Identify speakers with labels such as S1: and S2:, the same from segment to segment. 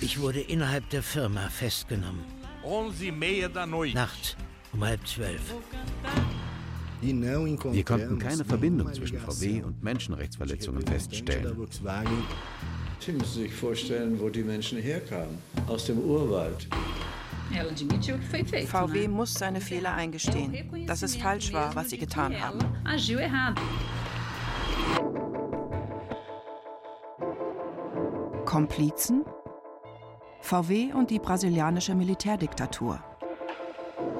S1: Ich wurde innerhalb der Firma festgenommen. Nachts um halb zwölf.
S2: Wir konnten keine Verbindung zwischen VW und Menschenrechtsverletzungen feststellen.
S3: Sie müssen sich vorstellen, wo die Menschen herkamen. Aus dem Urwald.
S4: VW muss seine Fehler eingestehen, dass es falsch war, was sie getan haben. Komplizen? VW und die brasilianische Militärdiktatur.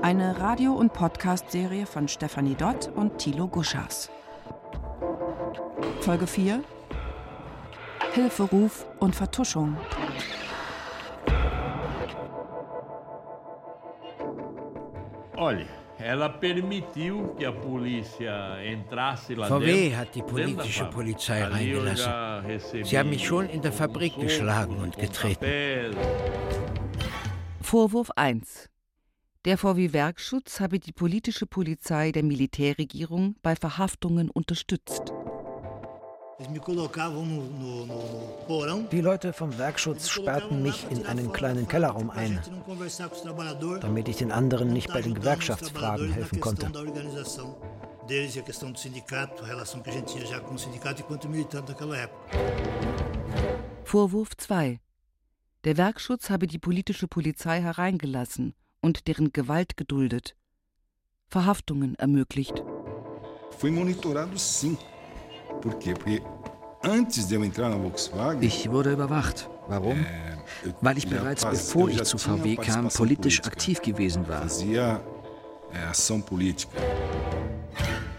S4: Eine Radio- und Podcast-Serie von Stefanie Dott und Thilo Guschas. Folge 4 Hilferuf und Vertuschung.
S5: Olha, ela permitiu que a polícia entrasse lá
S1: VW
S5: dentro.
S1: hat die politische Polizei reingelassen. Sie haben mich schon in der Fabrik geschlagen und getreten.
S4: Vorwurf 1. Der VW-Werkschutz habe die politische Polizei der Militärregierung bei Verhaftungen unterstützt.
S6: Die Leute vom Werkschutz sperrten mich in einen kleinen Kellerraum ein, damit ich den anderen nicht bei den Gewerkschaftsfragen helfen konnte.
S7: deles e a questão do sindicato, a relação que a gente tinha já com o sindicato enquanto militante naquela época.
S4: Vorwurf 2. Der Werkschutz habe die politische Polizei hereingelassen und deren Gewalt geduldet. Verhaftungen ermöglicht.
S8: Fui monitorado sim. Por quê? Porque antes de eu entrar na Volkswagen.
S9: Ich wurde überwacht. Warum? Weil ich bereits bevor ich zu VW kam, politisch aktiv gewesen war.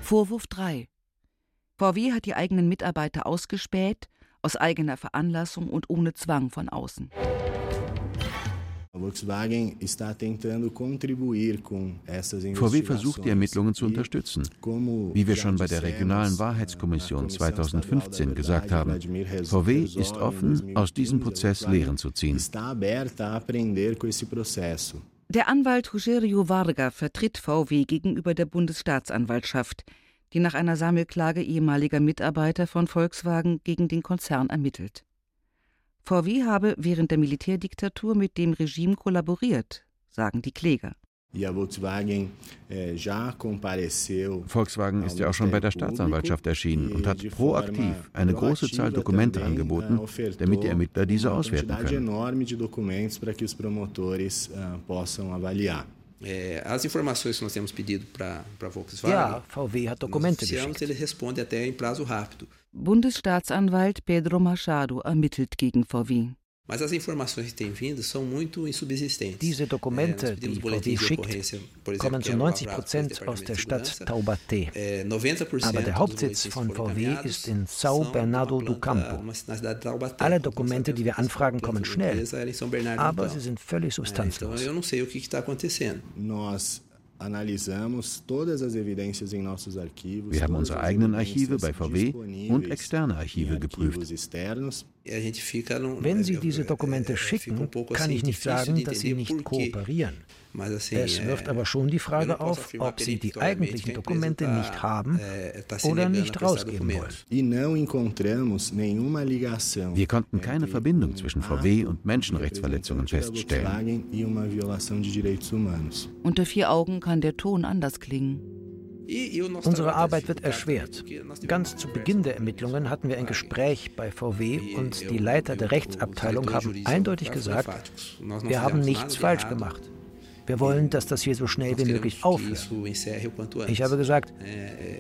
S4: Vorwurf 3. VW hat die eigenen Mitarbeiter ausgespäht, aus eigener Veranlassung und ohne Zwang von außen.
S2: VW versucht, die Ermittlungen zu unterstützen. Wie wir schon bei der regionalen Wahrheitskommission 2015 gesagt haben, VW ist offen, aus diesem Prozess Lehren zu ziehen.
S4: Der Anwalt Rogério Varga vertritt VW gegenüber der Bundesstaatsanwaltschaft, die nach einer Sammelklage ehemaliger Mitarbeiter von Volkswagen gegen den Konzern ermittelt. VW habe während der Militärdiktatur mit dem Regime kollaboriert, sagen die Kläger.
S10: E a Volkswagen
S2: ist ja auch schon bei der Staatsanwaltschaft erschienen und hat proaktiv eine große Zahl Dokumente angeboten, damit die Ermittler diese auswerten können.
S10: enorme de documentos para que os promotores possam avaliar.
S11: É, as informações que nós temos pedido para a Volkswagen,
S6: Ja, VW hat Dokumente geschickt.
S11: ele responde até em prazo rápido.
S4: Bundesstaatsanwalt Pedro Machado ermittelt gegen VW.
S6: Diese Dokumente, die VW schickt, kommen zu
S11: é
S6: 90
S11: lavrados
S6: Prozent aus der Stadt. Taubaté.
S11: É, 90%
S6: Aber der Hauptsitz von VW ist in São Bernardo do Campo. Alle Dokumente, die wir anfragen, kommen schnell, aber sie sind völlig substanzlos.
S2: Wir haben unsere eigenen Archive bei VW und externe Archive geprüft.
S11: E
S6: Wenn Sie diese
S11: eu-
S6: Dokumente
S11: um
S6: schicken, kann ich nicht sagen, dass sie nicht kooperieren. Es wirft aber schon die Frage auf, ob sie die eigentlichen Dokumente nicht haben
S11: se
S6: oder nicht rausgeben wollen.
S10: E
S2: Wir konnten keine Verbindung zwischen VW und Menschenrechtsverletzungen feststellen.
S10: E direitos humanos.
S4: Unter vier Augen kann der Ton anders klingen.
S6: Unsere Arbeit wird erschwert. Ganz zu Beginn der Ermittlungen hatten wir ein Gespräch bei VW und die Leiter der Rechtsabteilung haben eindeutig gesagt, wir haben nichts falsch gemacht. Wir wollen, dass das hier so schnell wie möglich aufhört. Ich habe gesagt,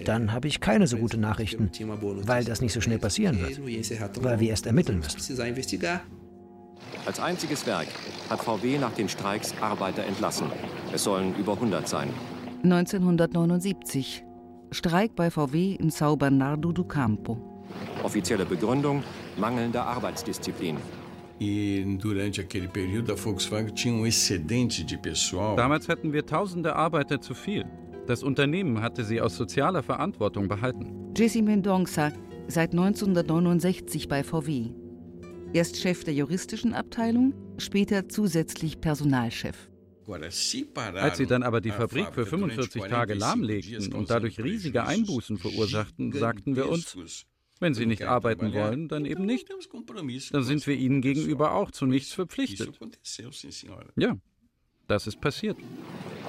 S6: dann habe ich keine so gute Nachrichten, weil das nicht so schnell passieren wird, weil wir erst ermitteln müssen.
S12: Als einziges Werk hat VW nach den Streiks Arbeiter entlassen. Es sollen über 100 sein.
S4: 1979. Streik bei VW in São Bernardo do Campo.
S12: Offizielle Begründung mangelnde Arbeitsdisziplin.
S3: E.
S13: Damals hatten wir tausende Arbeiter zu viel. Das Unternehmen hatte sie aus sozialer Verantwortung behalten.
S4: Jesse Mendonça, seit 1969 bei VW. Erst Chef der juristischen Abteilung, später zusätzlich Personalchef.
S13: Als sie dann aber die Fabrik für
S3: fábrica durante
S13: 45 Tage
S3: 45
S13: lahmlegten und dadurch riesige Einbußen verursachten, sagten wir uns, Wenn sie nicht arbeiten wollen, dann eben nicht. Dann sind wir ihnen gegenüber auch zu nichts verpflichtet. Ja, das ist passiert.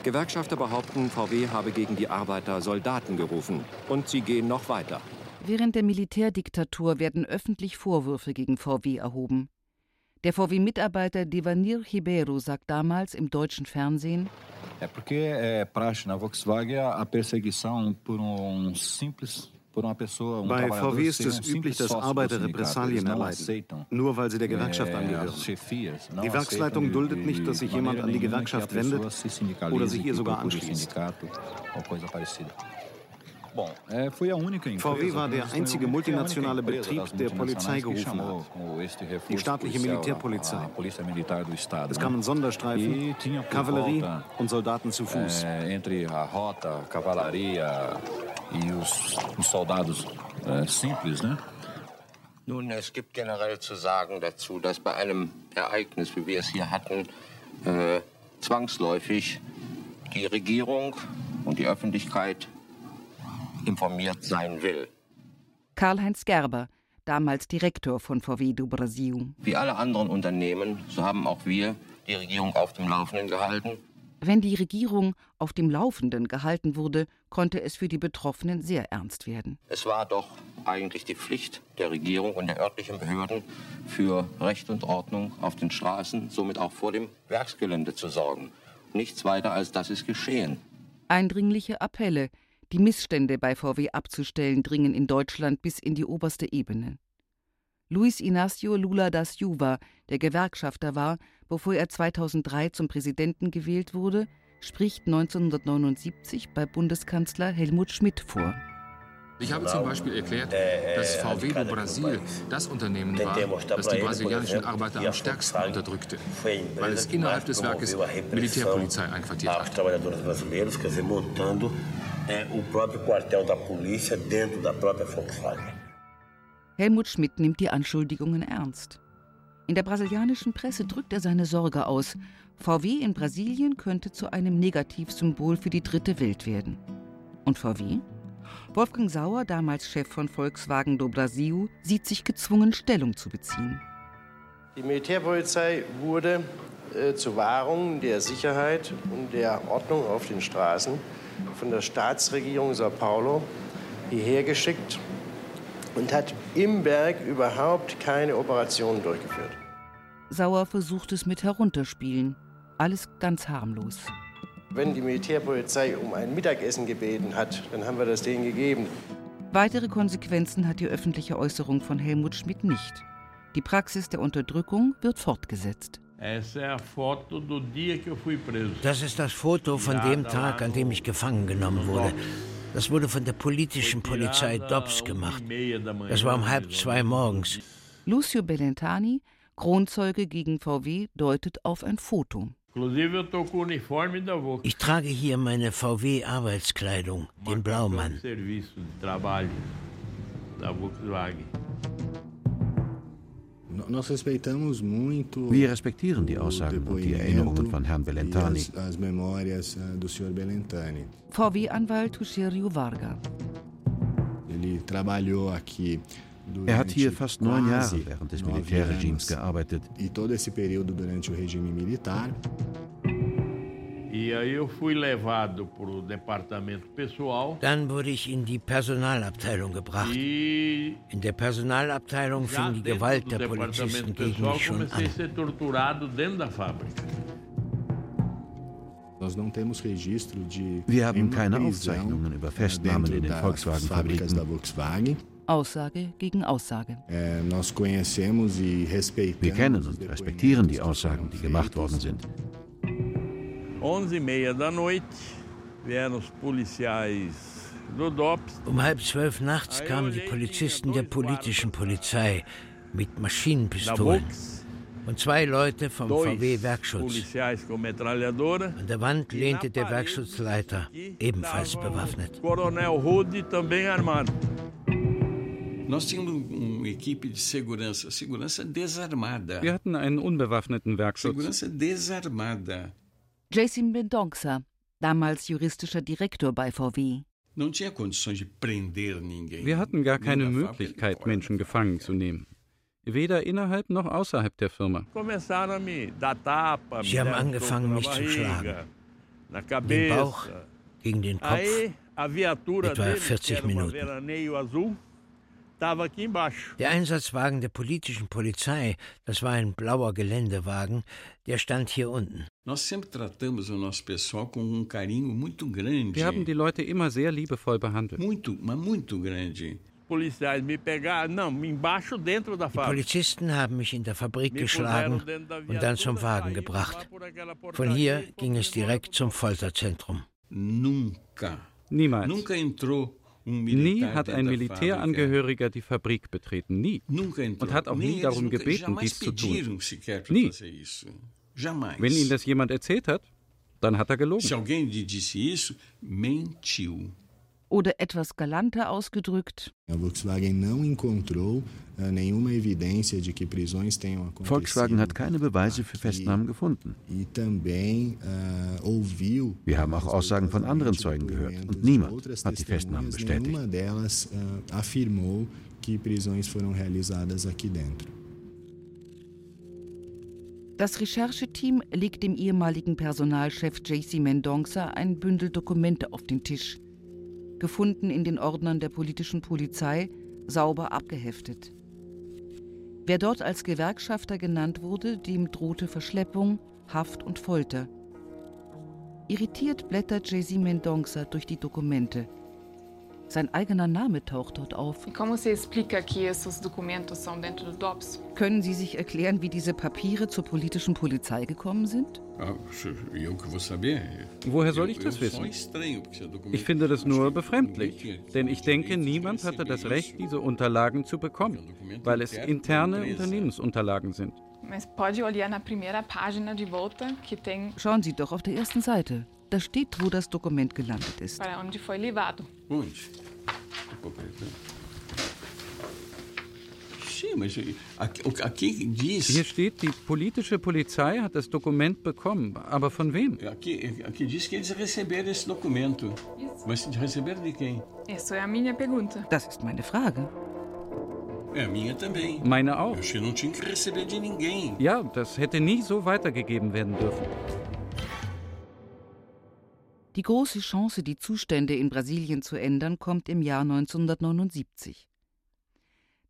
S12: Gewerkschafter behaupten, VW habe gegen die Arbeiter Soldaten gerufen. Und sie gehen noch weiter.
S4: Während der Militärdiktatur werden öffentlich Vorwürfe gegen VW erhoben. Der VW-Mitarbeiter Devanir Ribeiro sagt damals im deutschen Fernsehen:
S14: bei VW ist es üblich, dass Arbeiter Repressalien erleiden, nur weil sie der Gewerkschaft angehören. Die Werksleitung duldet nicht, dass sich jemand an die Gewerkschaft wendet oder sich ihr sogar anschließt. VW war der einzige multinationale Betrieb, der Polizei gerufen hat. Die staatliche Militärpolizei. Es kamen Sonderstreifen, Kavallerie und Soldaten zu Fuß.
S15: Nun, es gibt generell zu sagen dazu, dass bei einem Ereignis, wie wir es hier hatten, äh, zwangsläufig die Regierung und die Öffentlichkeit informiert sein will.
S4: Karl-Heinz Gerber, damals Direktor von VW do Brasil.
S15: Wie alle anderen Unternehmen, so haben auch wir die Regierung auf dem Laufenden gehalten.
S4: Wenn die Regierung auf dem Laufenden gehalten wurde, konnte es für die Betroffenen sehr ernst werden.
S15: Es war doch eigentlich die Pflicht der Regierung und der örtlichen Behörden, für Recht und Ordnung auf den Straßen, somit auch vor dem Werksgelände zu sorgen. Nichts weiter als das ist geschehen.
S4: Eindringliche Appelle, die Missstände bei VW abzustellen, dringen in Deutschland bis in die oberste Ebene. Luis Inácio Lula da Silva, der Gewerkschafter war, bevor er 2003 zum Präsidenten gewählt wurde, spricht 1979 bei Bundeskanzler Helmut Schmidt vor.
S16: Ich habe zum Beispiel erklärt, dass VW do Brasil das Unternehmen war, das die brasilianischen Arbeiter am stärksten unterdrückte, weil es innerhalb des Werkes Militärpolizei einquartiert hat.
S4: Helmut Schmidt nimmt die Anschuldigungen ernst. In der brasilianischen Presse drückt er seine Sorge aus. VW in Brasilien könnte zu einem Negativsymbol für die dritte Welt werden. Und VW? Wolfgang Sauer, damals Chef von Volkswagen do Brasil, sieht sich gezwungen, Stellung zu beziehen.
S17: Die Militärpolizei wurde äh, zur Wahrung der Sicherheit und der Ordnung auf den Straßen von der Staatsregierung Sao Paulo hierher geschickt und hat im Berg überhaupt keine Operationen durchgeführt.
S4: Sauer versucht es mit Herunterspielen. Alles ganz harmlos.
S17: Wenn die Militärpolizei um ein Mittagessen gebeten hat, dann haben wir das denen gegeben.
S4: Weitere Konsequenzen hat die öffentliche Äußerung von Helmut Schmidt nicht. Die Praxis der Unterdrückung wird fortgesetzt.
S1: Das ist das Foto von dem Tag, an dem ich gefangen genommen wurde. Das wurde von der politischen Polizei Dobbs gemacht. Das war um halb zwei morgens.
S4: Lucio Bellentani, Kronzeuge gegen VW, deutet auf ein Foto.
S1: Ich trage hier meine VW-Arbeitskleidung, den Blaumann.
S2: Wir respektieren die Aussagen und die Erinnerungen von Herrn Bellentani.
S4: VW-Anwalt Tucherio Varga.
S2: Er hat hier fast neun Jahre während des Militärregimes gearbeitet.
S1: Dann wurde ich in die Personalabteilung gebracht. In der Personalabteilung fing die Gewalt der Polizisten gegen mich schon an.
S2: Wir haben keine Aufzeichnungen über Festnahmen in den Volkswagen-Fabriken.
S4: Aussage gegen Aussage.
S2: Wir kennen und respektieren die Aussagen, die gemacht worden sind.
S5: 11h30 da noite vieram os policiais do DOPS.
S1: Um halb zwölf nachts kamen die Polizisten der politischen Polizei mit Maschinenpistolen und zwei Leute vom VW-Werkschutz. An der Wand lehnte der Werkschutzleiter, ebenfalls bewaffnet.
S8: Nós tínhamos uma equipe de segurança, segurança desarmada.
S13: Wir hatten einen unbewaffneten Werkschutz.
S8: Segurança desarmada.
S4: Jason Mendonça, damals juristischer Direktor bei VW.
S13: Wir hatten gar keine Möglichkeit, Menschen gefangen zu nehmen. Weder innerhalb noch außerhalb der Firma.
S1: Sie haben angefangen, mich zu schlagen. Den Bauch, gegen den Kopf, etwa 40 Minuten. Der Einsatzwagen der politischen Polizei, das war ein blauer Geländewagen, der stand hier unten.
S13: Wir haben die Leute immer sehr liebevoll behandelt.
S1: Die Polizisten haben mich in der Fabrik geschlagen und dann zum Wagen gebracht. Von hier ging es direkt zum Folterzentrum.
S13: Niemals. Nie hat ein Militärangehöriger die Fabrik betreten. Nie. Und hat auch nie darum gebeten, dies zu tun. Nie. Wenn Ihnen das jemand erzählt hat, dann hat er gelogen.
S4: Oder etwas galanter ausgedrückt.
S2: Volkswagen hat keine Beweise für Festnahmen gefunden.
S10: E
S2: Wir haben auch Aussagen von anderen Zeugen gehört und niemand hat die Festnahmen bestätigt.
S4: Das Rechercheteam legt dem ehemaligen Personalchef JC Mendonça ein Bündel Dokumente auf den Tisch gefunden in den Ordnern der politischen Polizei, sauber abgeheftet. Wer dort als Gewerkschafter genannt wurde, dem drohte Verschleppung, Haft und Folter. Irritiert blättert Jay-Z Mendonça durch die Dokumente. Sein eigener Name taucht dort auf. Können Sie sich erklären, wie diese Papiere zur politischen Polizei gekommen sind?
S13: Woher soll ich das wissen? Ich finde das nur befremdlich, denn ich denke, niemand hatte das Recht, diese Unterlagen zu bekommen, weil es interne Unternehmensunterlagen sind.
S4: Schauen Sie doch auf der ersten Seite. Da steht, wo das Dokument gelandet ist.
S13: Para onde foi levado. Onde? Hier steht, die politische Polizei hat das Dokument bekommen. Aber von wem?
S4: Aqui diz que eles receberam esse documento. Mas receberam de quem? Essa é a minha pergunta. Das ist meine Frage.
S13: É a minha também. Meine auch.
S4: Eu não tinha que receber de ninguém.
S13: Ja, das hätte nie so weitergegeben werden dürfen.
S4: Die große Chance, die Zustände in Brasilien zu ändern, kommt im Jahr 1979.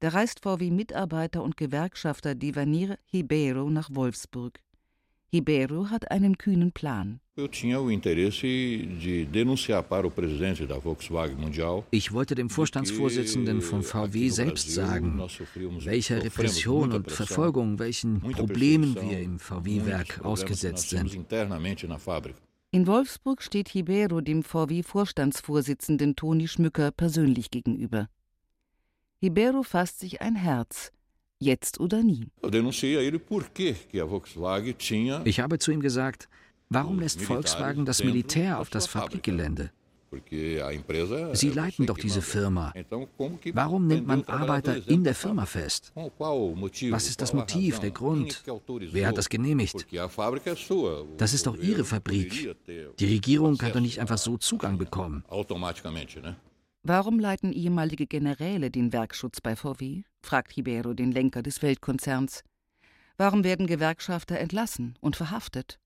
S4: Da reist VW-Mitarbeiter und Gewerkschafter Divanir Ribeiro nach Wolfsburg. Ribeiro hat einen kühnen Plan.
S18: Ich
S9: wollte dem Vorstandsvorsitzenden von VW selbst sagen, welcher Repression und Verfolgung, welchen Problemen wir im VW-Werk ausgesetzt sind.
S4: In Wolfsburg steht Ribeiro dem VW-Vorstandsvorsitzenden Toni Schmücker persönlich gegenüber. Ribeiro fasst sich ein Herz. Jetzt oder nie.
S9: Ich habe zu ihm gesagt, warum lässt Volkswagen das Militär auf das Fabrikgelände? Sie leiten doch diese Firma. Warum nimmt man Arbeiter in der Firma fest? Was ist das Motiv, der Grund? Wer hat das genehmigt? Das ist doch Ihre Fabrik. Die Regierung kann doch nicht einfach so Zugang bekommen.
S4: Warum leiten ehemalige Generäle den Werkschutz bei VW? fragt Ribeiro den Lenker des Weltkonzerns. Warum werden Gewerkschafter entlassen und verhaftet?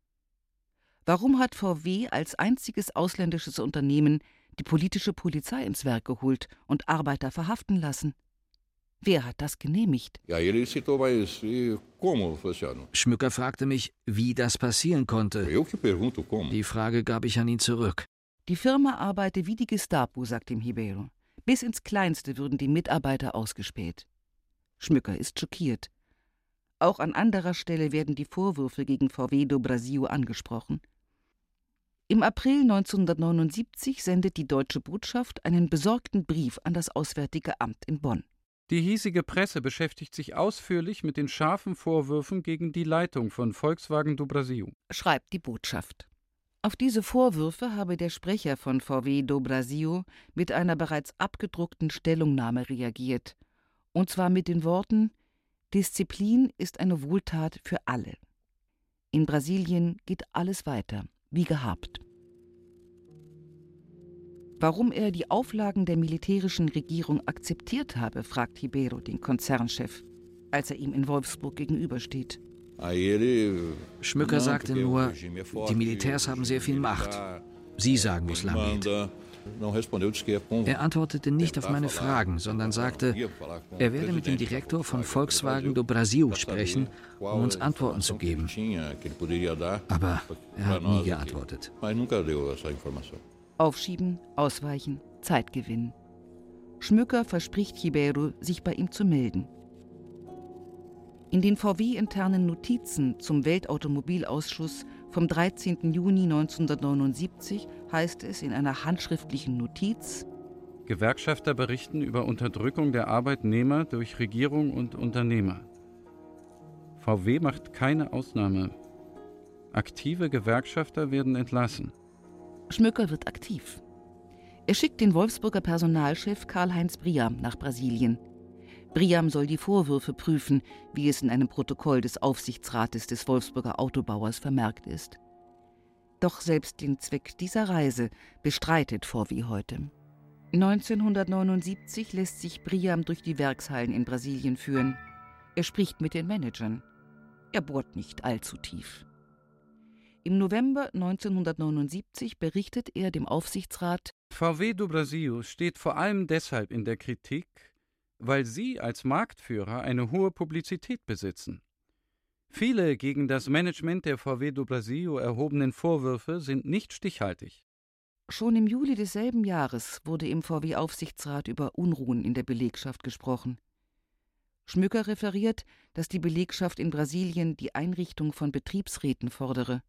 S4: Warum hat VW als einziges ausländisches Unternehmen die politische Polizei ins Werk geholt und Arbeiter verhaften lassen? Wer hat das genehmigt?
S9: Schmücker fragte mich, wie das passieren konnte. Die Frage gab ich an ihn zurück.
S4: Die Firma arbeite wie die Gestapo, sagt ihm Ribeiro. Bis ins Kleinste würden die Mitarbeiter ausgespäht. Schmücker ist schockiert. Auch an anderer Stelle werden die Vorwürfe gegen VW do Brasil angesprochen. Im April 1979 sendet die deutsche Botschaft einen besorgten Brief an das Auswärtige Amt in Bonn.
S13: Die hiesige Presse beschäftigt sich ausführlich mit den scharfen Vorwürfen gegen die Leitung von Volkswagen do Brasil,
S4: schreibt die Botschaft. Auf diese Vorwürfe habe der Sprecher von VW do Brasil mit einer bereits abgedruckten Stellungnahme reagiert, und zwar mit den Worten Disziplin ist eine Wohltat für alle. In Brasilien geht alles weiter wie gehabt. Warum er die Auflagen der militärischen Regierung akzeptiert habe, fragt Hibero den Konzernchef, als er ihm in Wolfsburg gegenübersteht.
S9: Schmücker sagte nur, die Militärs haben sehr viel Macht. Sie sagen, wo es lang geht. Er antwortete nicht auf meine Fragen, sondern sagte, er werde mit dem Direktor von Volkswagen do Brasil sprechen, um uns Antworten zu geben. Aber er hat nie geantwortet.
S4: Aufschieben, ausweichen, Zeit gewinnen. Schmücker verspricht Ribeiro, sich bei ihm zu melden. In den VW-internen Notizen zum Weltautomobilausschuss vom 13. Juni 1979 heißt es in einer handschriftlichen Notiz
S13: Gewerkschafter berichten über Unterdrückung der Arbeitnehmer durch Regierung und Unternehmer. VW macht keine Ausnahme. Aktive Gewerkschafter werden entlassen.
S4: Schmöcker wird aktiv. Er schickt den Wolfsburger Personalchef Karl-Heinz Briam nach Brasilien. Briam soll die Vorwürfe prüfen, wie es in einem Protokoll des Aufsichtsrates des Wolfsburger Autobauers vermerkt ist. Doch selbst den Zweck dieser Reise bestreitet VW heute. 1979 lässt sich Briam durch die Werkshallen in Brasilien führen. Er spricht mit den Managern. Er bohrt nicht allzu tief. Im November 1979 berichtet er dem Aufsichtsrat:
S13: VW do Brasil steht vor allem deshalb in der Kritik, weil sie als Marktführer eine hohe Publizität besitzen. Viele gegen das Management der VW do Brasil erhobenen Vorwürfe sind nicht stichhaltig.
S4: Schon im Juli desselben Jahres wurde im VW-Aufsichtsrat über Unruhen in der Belegschaft gesprochen. Schmücker referiert, dass die Belegschaft in Brasilien die Einrichtung von Betriebsräten fordere.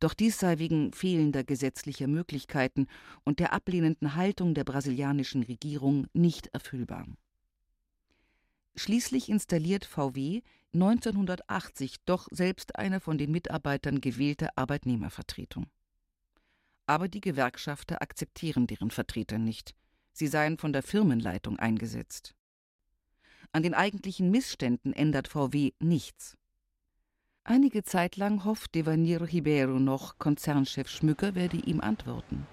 S4: Doch dies sei wegen fehlender gesetzlicher Möglichkeiten und der ablehnenden Haltung der brasilianischen Regierung nicht erfüllbar. Schließlich installiert VW 1980 doch selbst eine von den Mitarbeitern gewählte Arbeitnehmervertretung. Aber die Gewerkschafter akzeptieren deren Vertreter nicht. Sie seien von der Firmenleitung eingesetzt. An den eigentlichen Missständen ändert VW nichts. Einige Zeit lang hofft Devanir Ribeiro noch, Konzernchef Schmücker werde ihm antworten.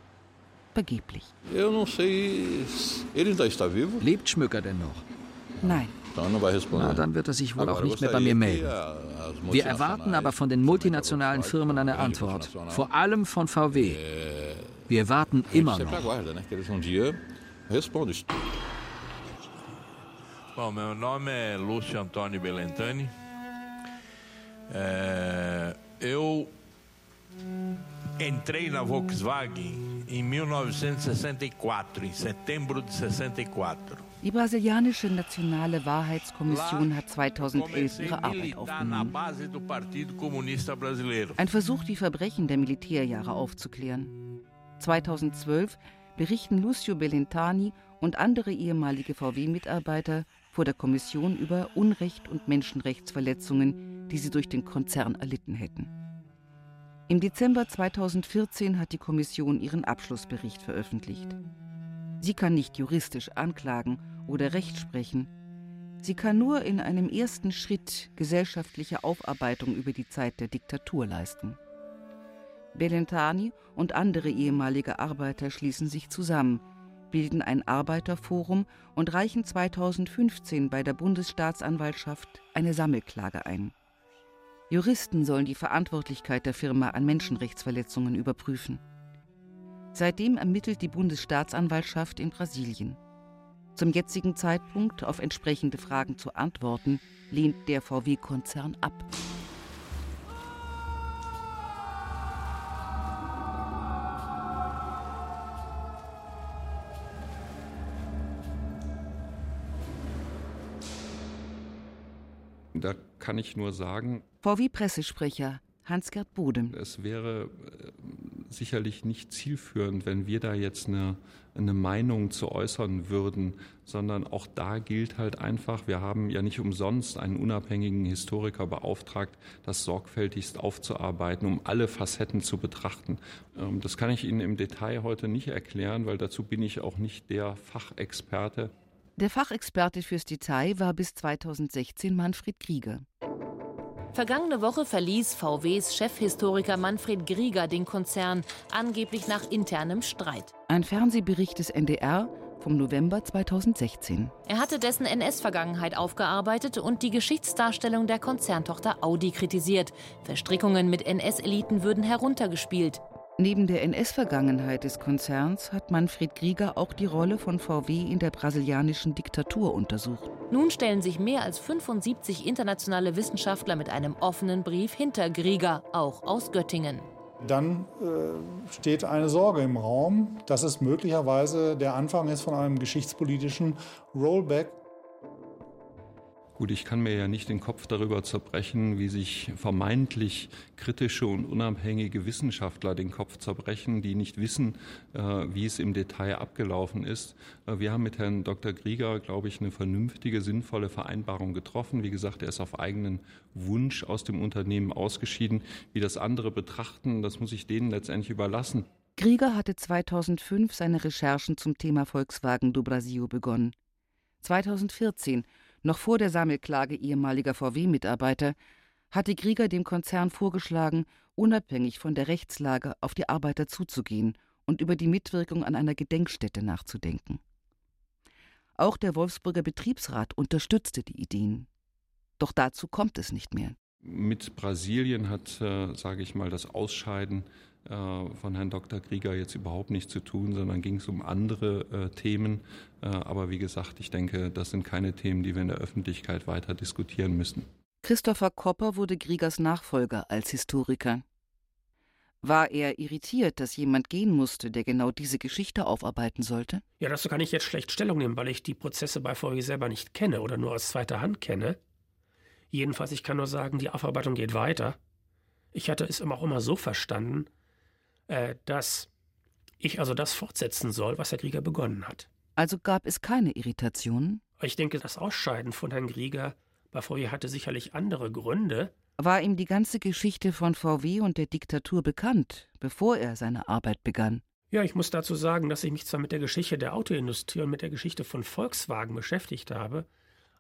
S4: Vergeblich.
S9: Lebt Schmücker denn noch?
S4: Nein.
S9: Na, dann wird er sich wohl auch nicht mehr bei mir melden. Wir erwarten aber von den multinationalen Firmen eine Antwort. Vor allem von VW. Wir warten immer noch.
S5: Bom, meu nome é Lúcio Antônio Belentani. É, eu entrei na Volkswagen em 1964, em setembro de 64.
S4: Die brasilianische Nationale Wahrheitskommission hat 2011 ihre Arbeit aufgenommen. Ein Versuch, die Verbrechen der Militärjahre aufzuklären. 2012 berichten Lucio Bellintani und andere ehemalige VW-Mitarbeiter vor der Kommission über Unrecht und Menschenrechtsverletzungen, die sie durch den Konzern erlitten hätten. Im Dezember 2014 hat die Kommission ihren Abschlussbericht veröffentlicht. Sie kann nicht juristisch anklagen oder Recht sprechen. Sie kann nur in einem ersten Schritt gesellschaftliche Aufarbeitung über die Zeit der Diktatur leisten. Belentani und andere ehemalige Arbeiter schließen sich zusammen, bilden ein Arbeiterforum und reichen 2015 bei der Bundesstaatsanwaltschaft eine Sammelklage ein. Juristen sollen die Verantwortlichkeit der Firma an Menschenrechtsverletzungen überprüfen. Seitdem ermittelt die Bundesstaatsanwaltschaft in Brasilien. Zum jetzigen Zeitpunkt auf entsprechende Fragen zu antworten, lehnt der VW-Konzern ab.
S18: Da kann ich nur sagen.
S4: VW-Pressesprecher Hans-Gerd Bodem.
S18: Es wäre äh, sicherlich nicht zielführend, wenn wir da jetzt eine, eine Meinung zu äußern würden, sondern auch da gilt halt einfach, wir haben ja nicht umsonst einen unabhängigen Historiker beauftragt, das sorgfältigst aufzuarbeiten, um alle Facetten zu betrachten. Ähm, das kann ich Ihnen im Detail heute nicht erklären, weil dazu bin ich auch nicht der
S4: Der Fachexperte fürs Detail war bis 2016 Manfred Krieger.
S19: Vergangene Woche verließ VWs Chefhistoriker Manfred Grieger den Konzern, angeblich nach internem Streit.
S4: Ein Fernsehbericht des NDR vom November 2016.
S19: Er hatte dessen NS-Vergangenheit aufgearbeitet und die Geschichtsdarstellung der Konzerntochter Audi kritisiert. Verstrickungen mit NS-Eliten würden heruntergespielt.
S4: Neben der NS-Vergangenheit des Konzerns hat Manfred Grieger auch die Rolle von VW in der brasilianischen Diktatur untersucht.
S19: Nun stellen sich mehr als 75 internationale Wissenschaftler mit einem offenen Brief hinter Grieger, auch aus Göttingen.
S20: Dann äh, steht eine Sorge im Raum, dass es möglicherweise der Anfang ist von einem geschichtspolitischen Rollback
S18: Gut, ich kann mir ja nicht den Kopf darüber zerbrechen, wie sich vermeintlich kritische und unabhängige Wissenschaftler den Kopf zerbrechen, die nicht wissen, äh, wie es im Detail abgelaufen ist. Äh, wir haben mit Herrn Dr. Grieger, glaube ich, eine vernünftige, sinnvolle Vereinbarung getroffen. Wie gesagt, er ist auf eigenen Wunsch aus dem Unternehmen ausgeschieden. Wie das andere betrachten, das muss ich denen letztendlich überlassen.
S4: Grieger hatte 2005 seine Recherchen zum Thema Volkswagen do Brasil begonnen. 2014 noch vor der Sammelklage ehemaliger VW-Mitarbeiter hatte Grieger dem Konzern vorgeschlagen, unabhängig von der Rechtslage auf die Arbeiter zuzugehen und über die Mitwirkung an einer Gedenkstätte nachzudenken. Auch der Wolfsburger Betriebsrat unterstützte die Ideen. Doch dazu kommt es nicht mehr.
S18: Mit Brasilien hat, äh, sage ich mal, das Ausscheiden von Herrn Dr. Krieger jetzt überhaupt nichts zu tun, sondern ging es um andere äh, Themen. Äh, aber wie gesagt, ich denke, das sind keine Themen, die wir in der Öffentlichkeit weiter diskutieren müssen.
S4: Christopher Kopper wurde Griegers Nachfolger als Historiker. War er irritiert, dass jemand gehen musste, der genau diese Geschichte aufarbeiten sollte?
S21: Ja, dazu kann ich jetzt schlecht Stellung nehmen, weil ich die Prozesse bei VW selber nicht kenne oder nur aus zweiter Hand kenne. Jedenfalls, ich kann nur sagen, die Aufarbeitung geht weiter. Ich hatte es auch immer so verstanden, äh, dass ich also das fortsetzen soll, was Herr Grieger begonnen hat.
S4: Also gab es keine Irritationen?
S21: Ich denke, das Ausscheiden von Herrn Grieger bei VW hatte sicherlich andere Gründe.
S4: War ihm die ganze Geschichte von VW und der Diktatur bekannt, bevor er seine Arbeit begann?
S21: Ja, ich muss dazu sagen, dass ich mich zwar mit der Geschichte der Autoindustrie und mit der Geschichte von Volkswagen beschäftigt habe,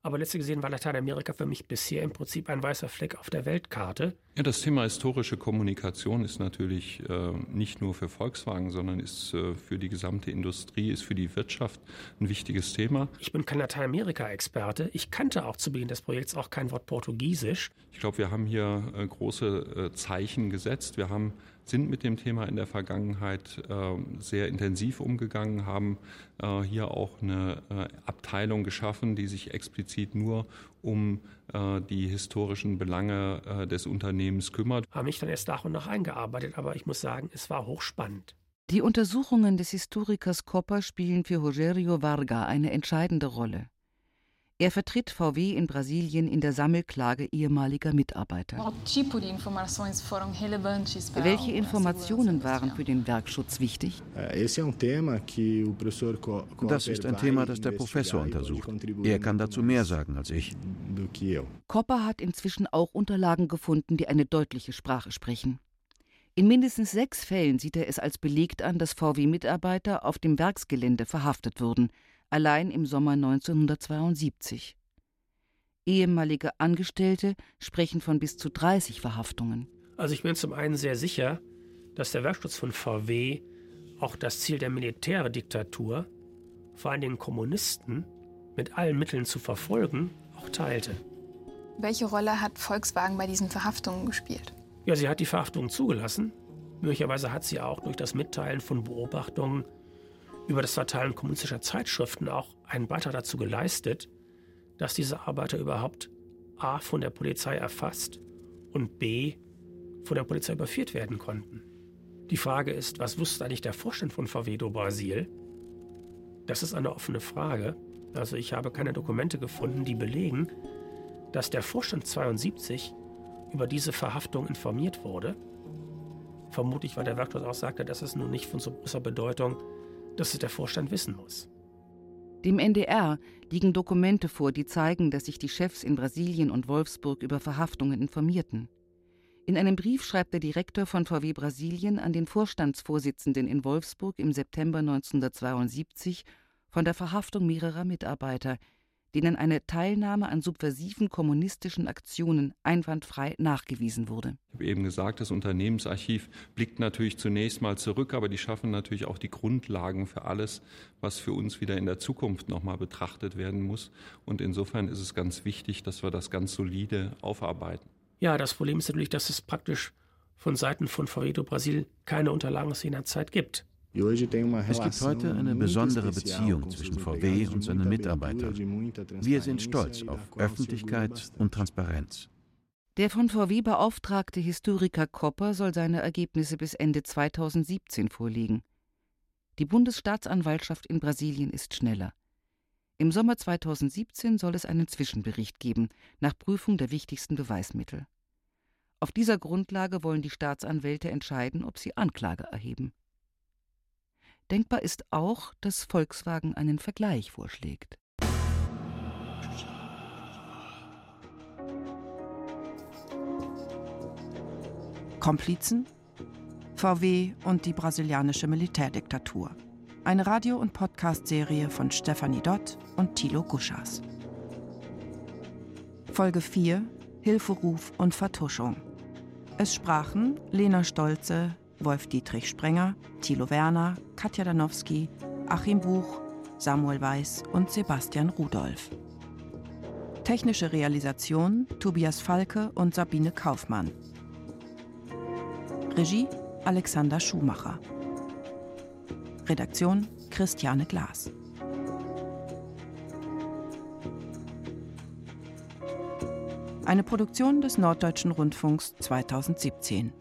S21: aber letztlich gesehen war Lateinamerika für mich bisher im Prinzip ein weißer Fleck auf der Weltkarte.
S18: Ja, das Thema historische Kommunikation ist natürlich äh, nicht nur für Volkswagen, sondern ist äh, für die gesamte Industrie, ist für die Wirtschaft ein wichtiges Thema.
S21: Ich bin kein Lateinamerika-Experte. Ich kannte auch zu Beginn des Projekts auch kein Wort Portugiesisch.
S18: Ich glaube, wir haben hier äh, große äh, Zeichen gesetzt. Wir haben sind mit dem Thema in der Vergangenheit äh, sehr intensiv umgegangen, haben äh, hier auch eine äh, Abteilung geschaffen, die sich explizit nur um äh, die historischen Belange äh, des Unternehmens kümmert.
S21: Haben mich dann erst nach und nach eingearbeitet, aber ich muss sagen, es war hochspannend.
S4: Die Untersuchungen des Historikers Kopper spielen für Rogério Varga eine entscheidende Rolle. Er vertritt VW in Brasilien in der Sammelklage ehemaliger Mitarbeiter. Welche Informationen waren für den Werkschutz wichtig?
S2: Das ist ein Thema, das der Professor untersucht. Er kann dazu mehr sagen als ich.
S4: Kopper hat inzwischen auch Unterlagen gefunden, die eine deutliche Sprache sprechen. In mindestens sechs Fällen sieht er es als belegt an, dass VW-Mitarbeiter auf dem Werksgelände verhaftet wurden – allein im Sommer 1972. Ehemalige Angestellte sprechen von bis zu 30 Verhaftungen.
S21: Also ich bin zum einen sehr sicher, dass der Werkschutz von VW auch das Ziel der Militärdiktatur, vor allem den Kommunisten, mit allen Mitteln zu verfolgen, auch teilte.
S22: Welche Rolle hat Volkswagen bei diesen Verhaftungen gespielt?
S21: Ja, sie hat die Verhaftungen zugelassen. Möglicherweise hat sie auch durch das Mitteilen von Beobachtungen über das Verteilen kommunistischer Zeitschriften auch einen Beitrag dazu geleistet, dass diese Arbeiter überhaupt a. von der Polizei erfasst und b. von der Polizei überführt werden konnten. Die Frage ist, was wusste eigentlich der Vorstand von VW do Brasil? Das ist eine offene Frage. Also ich habe keine Dokumente gefunden, die belegen, dass der Vorstand 72 über diese Verhaftung informiert wurde. Vermutlich, weil der Werkstatt auch sagte, das ist nun nicht von so großer Bedeutung, dass es der Vorstand wissen muss.
S4: Dem NDR liegen Dokumente vor, die zeigen, dass sich die Chefs in Brasilien und Wolfsburg über Verhaftungen informierten. In einem Brief schreibt der Direktor von VW Brasilien an den Vorstandsvorsitzenden in Wolfsburg im September 1972 von der Verhaftung mehrerer Mitarbeiter, denen eine Teilnahme an subversiven kommunistischen Aktionen einwandfrei nachgewiesen wurde.
S18: Ich habe eben gesagt, das Unternehmensarchiv blickt natürlich zunächst mal zurück, aber die schaffen natürlich auch die Grundlagen für alles, was für uns wieder in der Zukunft nochmal betrachtet werden muss. Und insofern ist es ganz wichtig, dass wir das ganz solide aufarbeiten.
S21: Ja, das Problem ist natürlich, dass es praktisch von Seiten von VW do Brasil keine Unterlagen aus jener Zeit gibt.
S2: Es gibt heute eine besondere Beziehung zwischen VW und seinen Mitarbeitern. Wir sind stolz auf Öffentlichkeit und Transparenz.
S4: Der von VW beauftragte Historiker Kopper soll seine Ergebnisse bis Ende 2017 vorlegen. Die Bundesstaatsanwaltschaft in Brasilien ist schneller. Im Sommer 2017 soll es einen Zwischenbericht geben, nach Prüfung der wichtigsten Beweismittel. Auf dieser Grundlage wollen die Staatsanwälte entscheiden, ob sie Anklage erheben. Denkbar ist auch, dass Volkswagen einen Vergleich vorschlägt.
S23: Komplizen? VW und die brasilianische Militärdiktatur. Eine Radio- und Podcast-Serie von Stefanie Dott und Thilo Guschas. Folge 4: Hilferuf und Vertuschung. Es sprachen Lena Stolze, Wolf-Dietrich Sprenger, Thilo Werner, Katja Danowski, Achim Buch, Samuel Weiß und Sebastian Rudolph. Technische Realisation Tobias Falke und Sabine Kaufmann. Regie Alexander Schumacher. Redaktion Christiane Glas. Eine Produktion des Norddeutschen Rundfunks 2017.